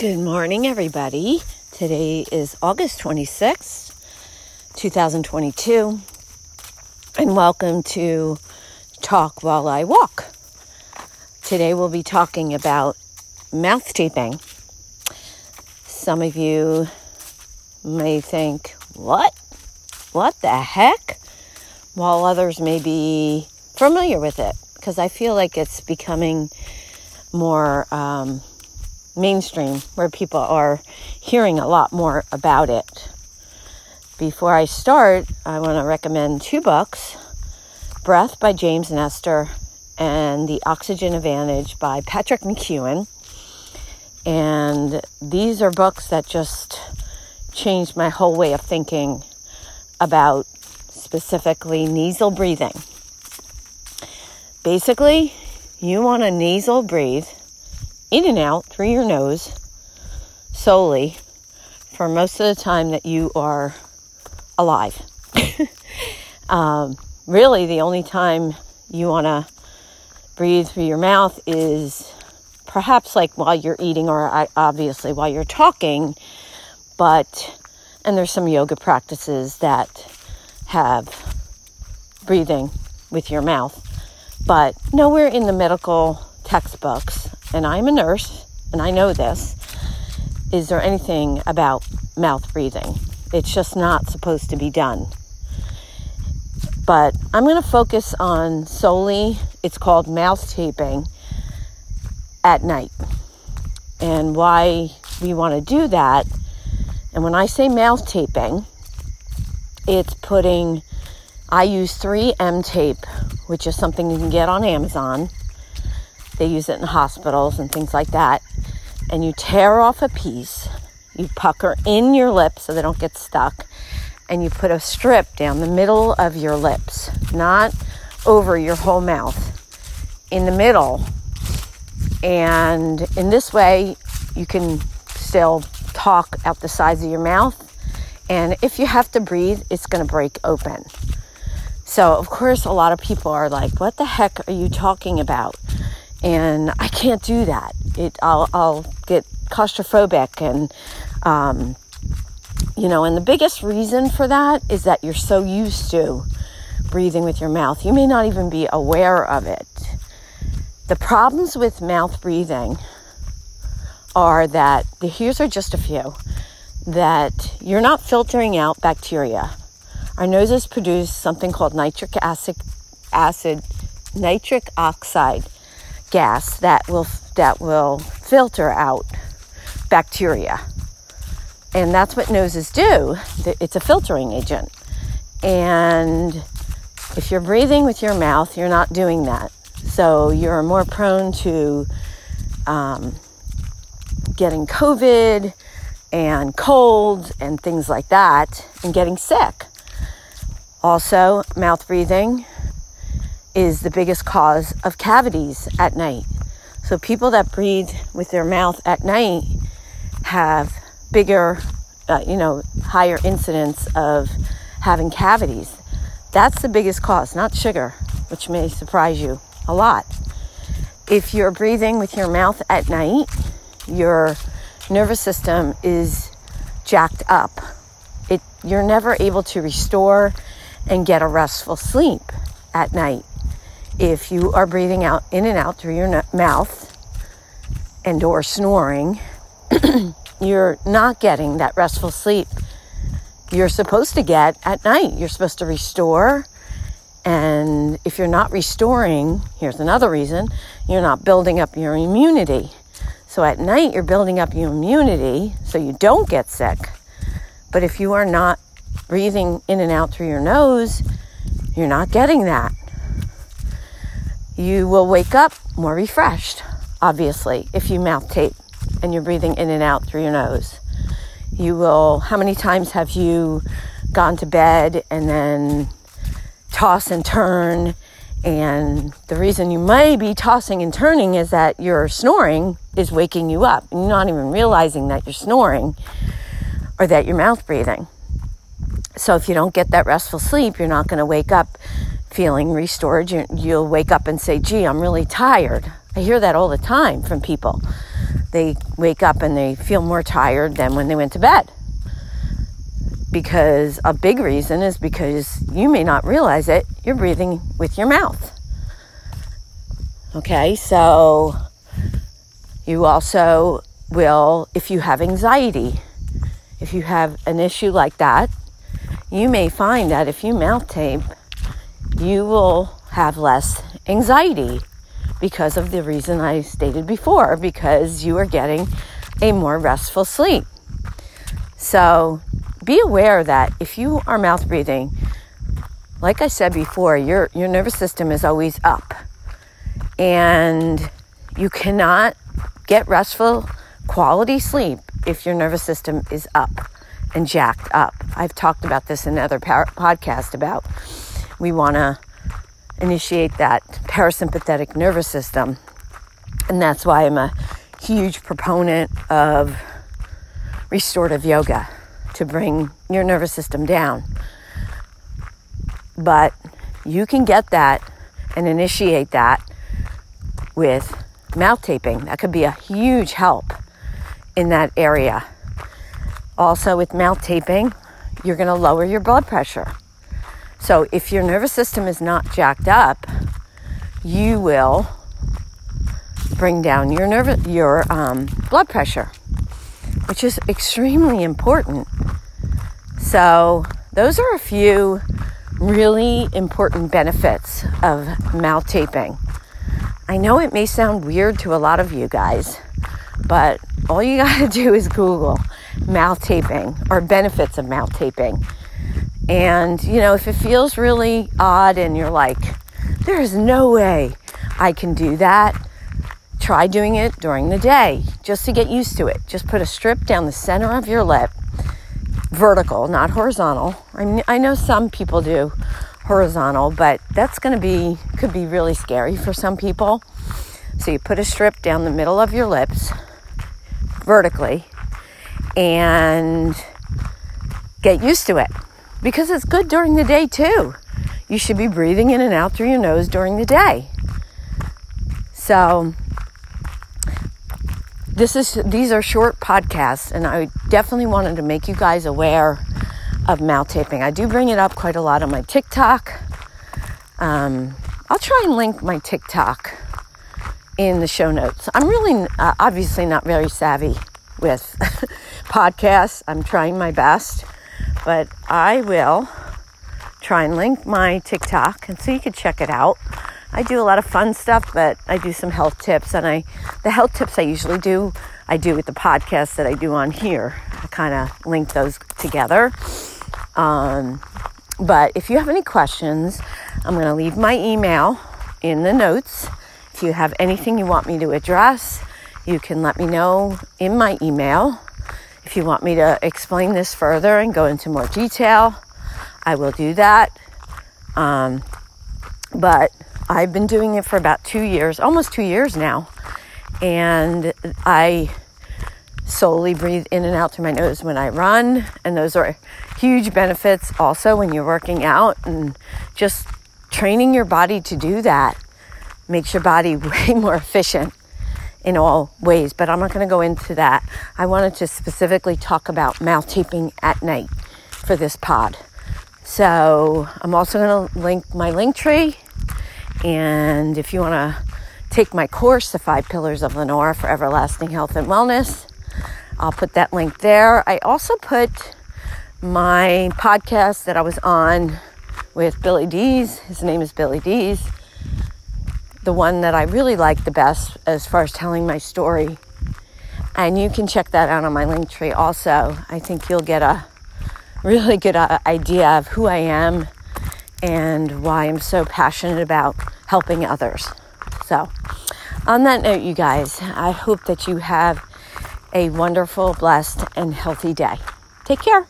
Good morning, everybody. Today is August 26th, 2022, and welcome to Talk While I Walk. Today we'll be talking about mouth taping. Some of you may think, What? What the heck? While others may be familiar with it, because I feel like it's becoming more. Um, mainstream where people are hearing a lot more about it. Before I start, I want to recommend two books Breath by James Nestor and The Oxygen Advantage by Patrick McKeown. And these are books that just changed my whole way of thinking about specifically nasal breathing. Basically, you want to nasal breathe in and out through your nose solely for most of the time that you are alive. um, really, the only time you want to breathe through your mouth is perhaps like while you're eating or obviously while you're talking, but, and there's some yoga practices that have breathing with your mouth, but nowhere in the medical textbooks and I'm a nurse and I know this, is there anything about mouth breathing? It's just not supposed to be done. But I'm going to focus on solely, it's called mouth taping at night. And why we want to do that. And when I say mouth taping, it's putting, I use 3M tape, which is something you can get on Amazon they use it in hospitals and things like that. And you tear off a piece, you pucker in your lips so they don't get stuck, and you put a strip down the middle of your lips, not over your whole mouth, in the middle. And in this way, you can still talk out the sides of your mouth. And if you have to breathe, it's going to break open. So, of course, a lot of people are like, What the heck are you talking about? And I can't do that. It I'll I'll get claustrophobic and um, you know, and the biggest reason for that is that you're so used to breathing with your mouth. You may not even be aware of it. The problems with mouth breathing are that the, here's are just a few that you're not filtering out bacteria. Our noses produce something called nitric acid acid nitric oxide gas that will that will filter out bacteria. And that's what noses do. It's a filtering agent. And if you're breathing with your mouth, you're not doing that. So you're more prone to um, getting COVID and colds and things like that and getting sick. Also, mouth breathing is the biggest cause of cavities at night. So people that breathe with their mouth at night have bigger, uh, you know, higher incidence of having cavities. That's the biggest cause, not sugar, which may surprise you a lot. If you're breathing with your mouth at night, your nervous system is jacked up. It, you're never able to restore and get a restful sleep at night if you are breathing out in and out through your mouth and or snoring you're not getting that restful sleep you're supposed to get at night. You're supposed to restore. And if you're not restoring here's another reason you're not building up your immunity. So at night you're building up your immunity so you don't get sick. But if you are not breathing in and out through your nose you're not getting that you will wake up more refreshed, obviously, if you mouth tape and you're breathing in and out through your nose. You will, how many times have you gone to bed and then toss and turn? And the reason you may be tossing and turning is that your snoring is waking you up. And you're not even realizing that you're snoring or that you're mouth breathing. So if you don't get that restful sleep, you're not going to wake up feeling restored, you, will wake up and say, gee, I'm really tired. I hear that all the time from people. they wake up and they feel more tired than when they went to bed. Because a big reason is because you may not realize it, you're breathing with your mouth. Okay, so you also will, if you have anxiety, if you have an issue like that, you may find that if you mouth tape, you will have less anxiety because of the reason I stated before, because you are getting a more restful sleep. So be aware that if you are mouth breathing, like I said before, your, your nervous system is always up. And you cannot get restful, quality sleep if your nervous system is up and jacked up. I've talked about this in another podcast about we want to initiate that parasympathetic nervous system. And that's why I'm a huge proponent of restorative yoga to bring your nervous system down. But you can get that and initiate that with mouth taping. That could be a huge help in that area. Also, with mouth taping, you're going to lower your blood pressure. So if your nervous system is not jacked up, you will bring down your nerve, your um, blood pressure, which is extremely important. So those are a few really important benefits of mouth taping. I know it may sound weird to a lot of you guys, but all you got to do is Google mouth taping or benefits of mouth taping and, you know, if it feels really odd and you're like, there's no way I can do that, try doing it during the day just to get used to it. Just put a strip down the center of your lip, vertical, not horizontal. I, I know some people do horizontal, but that's going to be, could be really scary for some people. So you put a strip down the middle of your lips vertically and get used to it because it's good during the day too. You should be breathing in and out through your nose during the day. So this is these are short podcasts and I definitely wanted to make you guys aware of mouth taping. I do bring it up quite a lot on my TikTok. Um, I'll try and link my TikTok in the show notes. I'm really uh, obviously not very savvy with podcasts. I'm trying my best but I will try and link my TikTok and so you can check it out. I do a lot of fun stuff, but I do some health tips and I the health tips I usually do, I do with the podcast that I do on here. I kind of link those together. Um, but if you have any questions, I'm going to leave my email in the notes. If you have anything you want me to address, you can let me know in my email. If you want me to explain this further and go into more detail, I will do that. Um, but I've been doing it for about two years, almost two years now. And I solely breathe in and out through my nose when I run. And those are huge benefits also when you're working out and just training your body to do that makes your body way more efficient in all ways, but I'm not going to go into that. I wanted to specifically talk about mouth taping at night for this pod. So I'm also going to link my link tree. And if you want to take my course, The Five Pillars of Lenore for Everlasting Health and Wellness, I'll put that link there. I also put my podcast that I was on with Billy Dees. His name is Billy Dees the one that I really like the best as far as telling my story. And you can check that out on my link tree also. I think you'll get a really good uh, idea of who I am and why I'm so passionate about helping others. So, on that note, you guys, I hope that you have a wonderful, blessed, and healthy day. Take care.